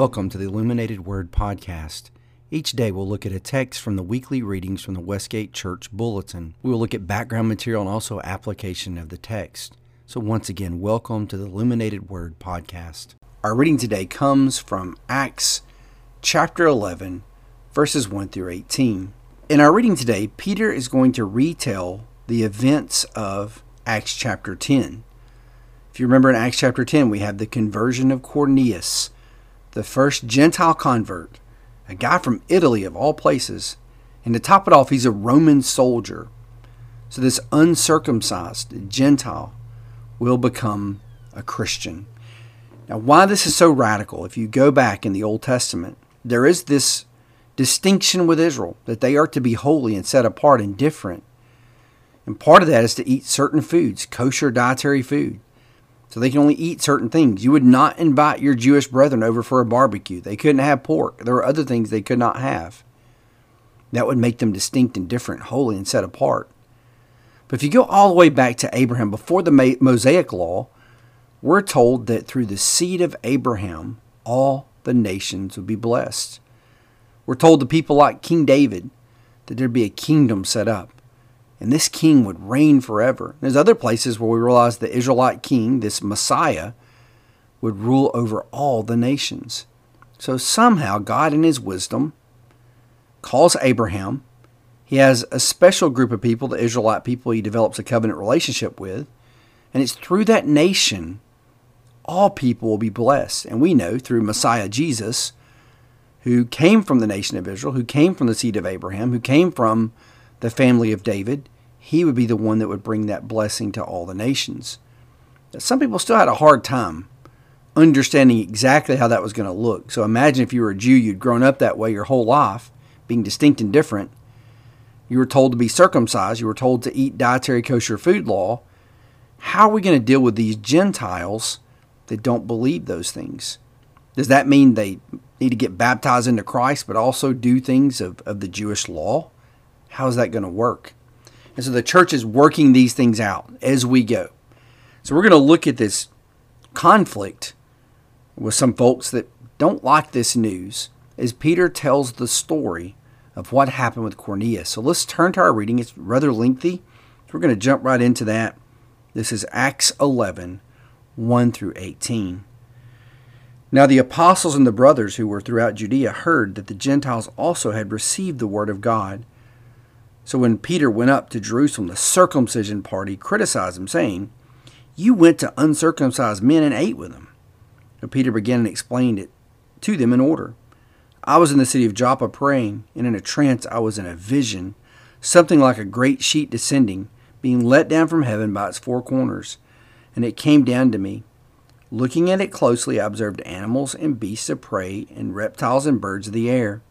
Welcome to the Illuminated Word Podcast. Each day we'll look at a text from the weekly readings from the Westgate Church Bulletin. We will look at background material and also application of the text. So, once again, welcome to the Illuminated Word Podcast. Our reading today comes from Acts chapter 11, verses 1 through 18. In our reading today, Peter is going to retell the events of Acts chapter 10. If you remember in Acts chapter 10, we have the conversion of Cornelius the first Gentile convert, a guy from Italy of all places. And to top it off, he's a Roman soldier. So this uncircumcised Gentile will become a Christian. Now, why this is so radical, if you go back in the Old Testament, there is this distinction with Israel that they are to be holy and set apart and different. And part of that is to eat certain foods, kosher dietary food so they can only eat certain things. You would not invite your Jewish brethren over for a barbecue. They couldn't have pork. There were other things they could not have. That would make them distinct and different, holy and set apart. But if you go all the way back to Abraham, before the Mosaic law, we're told that through the seed of Abraham, all the nations would be blessed. We're told to people like King David that there'd be a kingdom set up and this king would reign forever. There's other places where we realize the Israelite king, this Messiah, would rule over all the nations. So somehow God, in his wisdom, calls Abraham. He has a special group of people, the Israelite people, he develops a covenant relationship with. And it's through that nation all people will be blessed. And we know through Messiah Jesus, who came from the nation of Israel, who came from the seed of Abraham, who came from the family of David, he would be the one that would bring that blessing to all the nations. Some people still had a hard time understanding exactly how that was going to look. So imagine if you were a Jew, you'd grown up that way your whole life, being distinct and different. You were told to be circumcised, you were told to eat dietary kosher food law. How are we going to deal with these Gentiles that don't believe those things? Does that mean they need to get baptized into Christ but also do things of, of the Jewish law? How's that going to work? And so the church is working these things out as we go. So we're going to look at this conflict with some folks that don't like this news as Peter tells the story of what happened with Cornelius. So let's turn to our reading. It's rather lengthy. So we're going to jump right into that. This is Acts 11, 1 through 18. Now the apostles and the brothers who were throughout Judea heard that the Gentiles also had received the word of God. So when Peter went up to Jerusalem, the circumcision party criticized him, saying, You went to uncircumcised men and ate with them. And Peter began and explained it to them in order. I was in the city of Joppa praying, and in a trance I was in a vision, something like a great sheet descending, being let down from heaven by its four corners. And it came down to me. Looking at it closely, I observed animals and beasts of prey, and reptiles and birds of the air.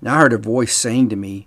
And I heard a voice saying to me,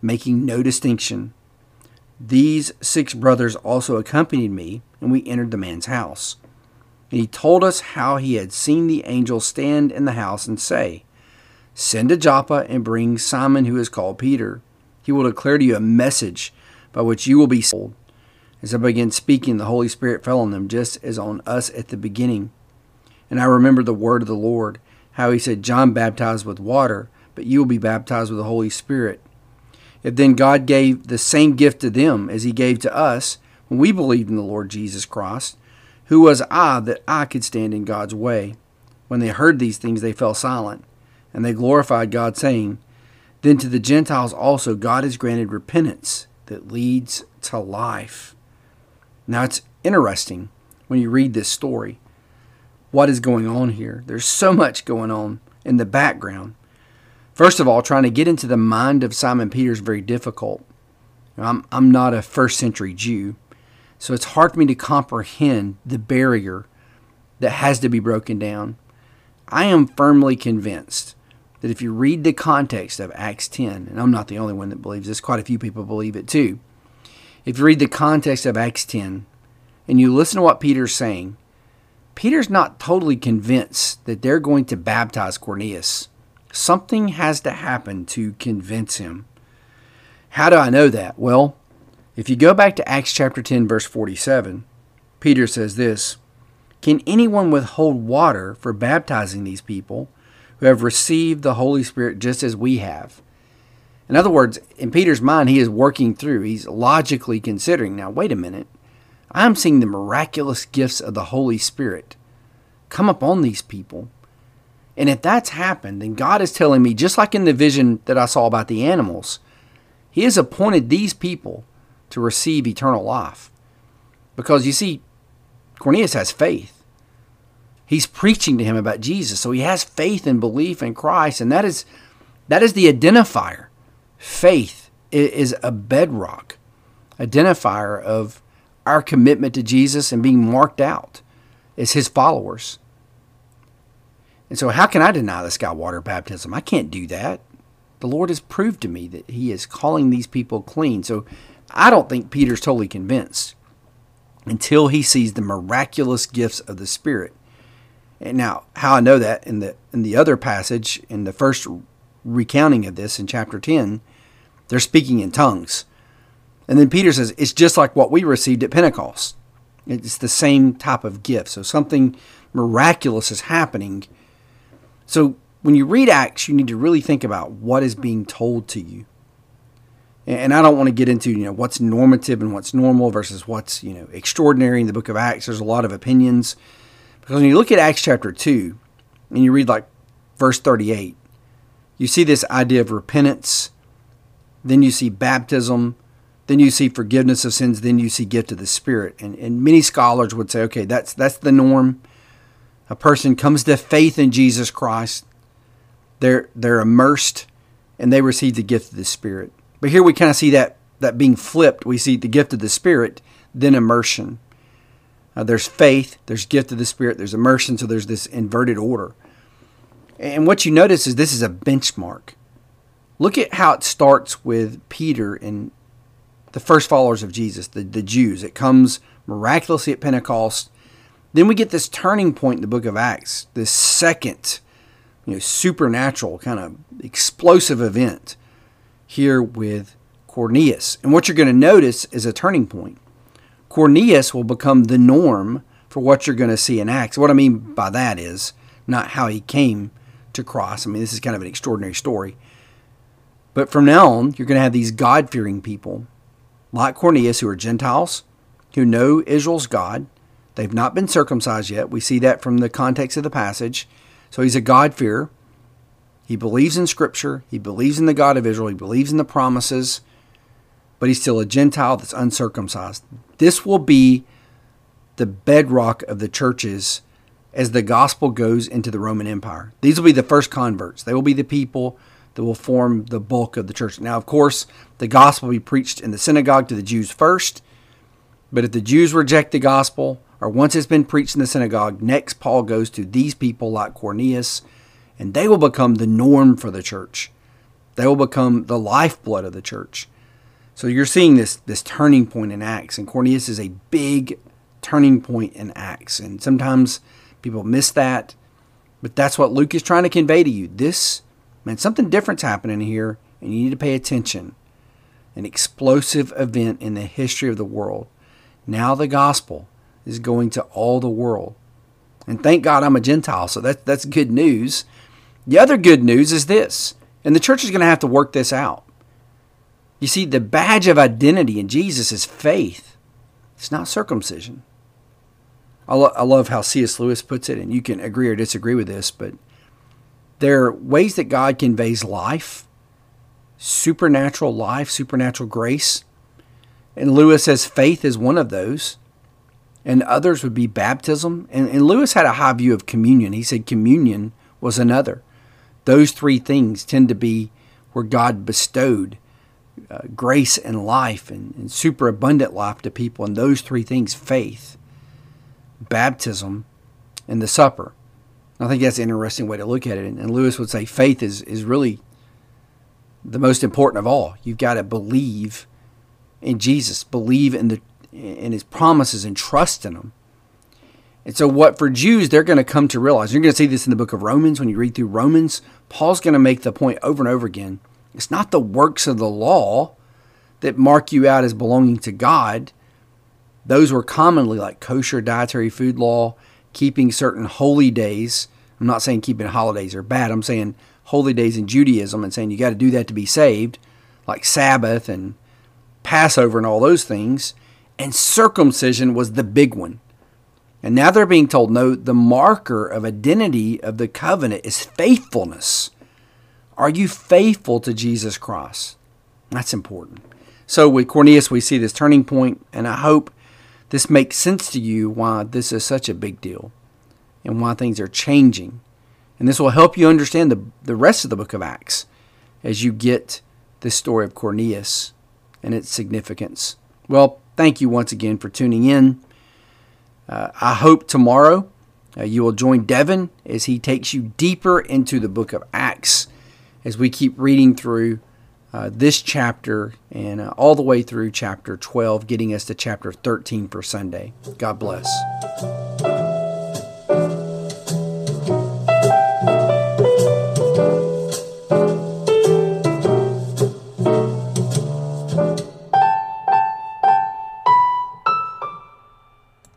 making no distinction. These six brothers also accompanied me, and we entered the man's house. And he told us how he had seen the angel stand in the house and say, Send to Joppa and bring Simon, who is called Peter. He will declare to you a message by which you will be saved. As I began speaking, the Holy Spirit fell on them, just as on us at the beginning. And I remember the word of the Lord, how he said, John baptized with water, but you will be baptized with the Holy Spirit. If then God gave the same gift to them as he gave to us when we believed in the Lord Jesus Christ, who was I that I could stand in God's way? When they heard these things, they fell silent, and they glorified God, saying, Then to the Gentiles also God has granted repentance that leads to life. Now it's interesting when you read this story what is going on here. There's so much going on in the background. First of all, trying to get into the mind of Simon Peter is very difficult. I'm, I'm not a first century Jew, so it's hard for me to comprehend the barrier that has to be broken down. I am firmly convinced that if you read the context of Acts 10, and I'm not the only one that believes this, quite a few people believe it too. If you read the context of Acts 10 and you listen to what Peter's saying, Peter's not totally convinced that they're going to baptize Cornelius. Something has to happen to convince him. How do I know that? Well, if you go back to Acts chapter 10, verse 47, Peter says this Can anyone withhold water for baptizing these people who have received the Holy Spirit just as we have? In other words, in Peter's mind, he is working through, he's logically considering now, wait a minute. I'm seeing the miraculous gifts of the Holy Spirit come upon these people. And if that's happened, then God is telling me, just like in the vision that I saw about the animals, He has appointed these people to receive eternal life. Because you see, Cornelius has faith. He's preaching to him about Jesus. So he has faith and belief in Christ. And that is that is the identifier. Faith is a bedrock identifier of our commitment to Jesus and being marked out as his followers. And so, how can I deny this guy water baptism? I can't do that. The Lord has proved to me that he is calling these people clean. So, I don't think Peter's totally convinced until he sees the miraculous gifts of the Spirit. And now, how I know that in the in the other passage, in the first recounting of this in chapter 10, they're speaking in tongues. And then Peter says, it's just like what we received at Pentecost. It's the same type of gift. So something miraculous is happening. So when you read Acts, you need to really think about what is being told to you. And I don't want to get into you know what's normative and what's normal versus what's you know extraordinary in the book of Acts. There's a lot of opinions because when you look at Acts chapter two and you read like verse 38, you see this idea of repentance. Then you see baptism then you see forgiveness of sins, then you see gift of the Spirit. And, and many scholars would say, okay, that's, that's the norm. A person comes to faith in Jesus Christ, they're, they're immersed, and they receive the gift of the Spirit. But here we kind of see that, that being flipped. We see the gift of the Spirit, then immersion. Uh, there's faith, there's gift of the Spirit, there's immersion, so there's this inverted order. And what you notice is this is a benchmark. Look at how it starts with Peter and the first followers of Jesus, the, the Jews. It comes miraculously at Pentecost. Then we get this turning point in the book of Acts, this second, you know, supernatural kind of explosive event here with Cornelius. And what you're going to notice is a turning point. Cornelius will become the norm for what you're going to see in Acts. What I mean by that is not how he came to cross. I mean, this is kind of an extraordinary story. But from now on, you're going to have these God fearing people like Cornelius, who are Gentiles, who know Israel's God. They've not been circumcised yet. We see that from the context of the passage. So he's a God-fearer. He believes in Scripture. He believes in the God of Israel. He believes in the promises. But he's still a Gentile that's uncircumcised. This will be the bedrock of the churches as the gospel goes into the Roman Empire. These will be the first converts. They will be the people that will form the bulk of the church. Now, of course, the gospel will be preached in the synagogue to the Jews first, but if the Jews reject the gospel, or once it's been preached in the synagogue, next Paul goes to these people like Cornelius, and they will become the norm for the church. They will become the lifeblood of the church. So you're seeing this this turning point in Acts, and Cornelius is a big turning point in Acts. And sometimes people miss that, but that's what Luke is trying to convey to you. This Man, something different's happening here, and you need to pay attention. An explosive event in the history of the world. Now the gospel is going to all the world. And thank God I'm a Gentile, so that, that's good news. The other good news is this, and the church is going to have to work this out. You see, the badge of identity in Jesus is faith, it's not circumcision. I, lo- I love how C.S. Lewis puts it, and you can agree or disagree with this, but there are ways that God conveys life, supernatural life, supernatural grace. And Lewis says faith is one of those. And others would be baptism. And, and Lewis had a high view of communion. He said communion was another. Those three things tend to be where God bestowed uh, grace and life and, and superabundant life to people. And those three things faith, baptism, and the supper. I think that's an interesting way to look at it. And Lewis would say faith is, is really the most important of all. You've got to believe in Jesus, believe in the in his promises and trust in them. And so what for Jews they're going to come to realize, you're going to see this in the book of Romans when you read through Romans, Paul's going to make the point over and over again. It's not the works of the law that mark you out as belonging to God. Those were commonly like kosher dietary food law, keeping certain holy days. I'm not saying keeping holidays are bad. I'm saying holy days in Judaism and saying you got to do that to be saved, like Sabbath and Passover and all those things. And circumcision was the big one. And now they're being told no, the marker of identity of the covenant is faithfulness. Are you faithful to Jesus Christ? That's important. So with Cornelius, we see this turning point, and I hope this makes sense to you why this is such a big deal and why things are changing. And this will help you understand the, the rest of the book of Acts as you get the story of Cornelius and its significance. Well, thank you once again for tuning in. Uh, I hope tomorrow uh, you will join Devin as he takes you deeper into the book of Acts as we keep reading through uh, this chapter and uh, all the way through chapter 12, getting us to chapter 13 for Sunday. God bless.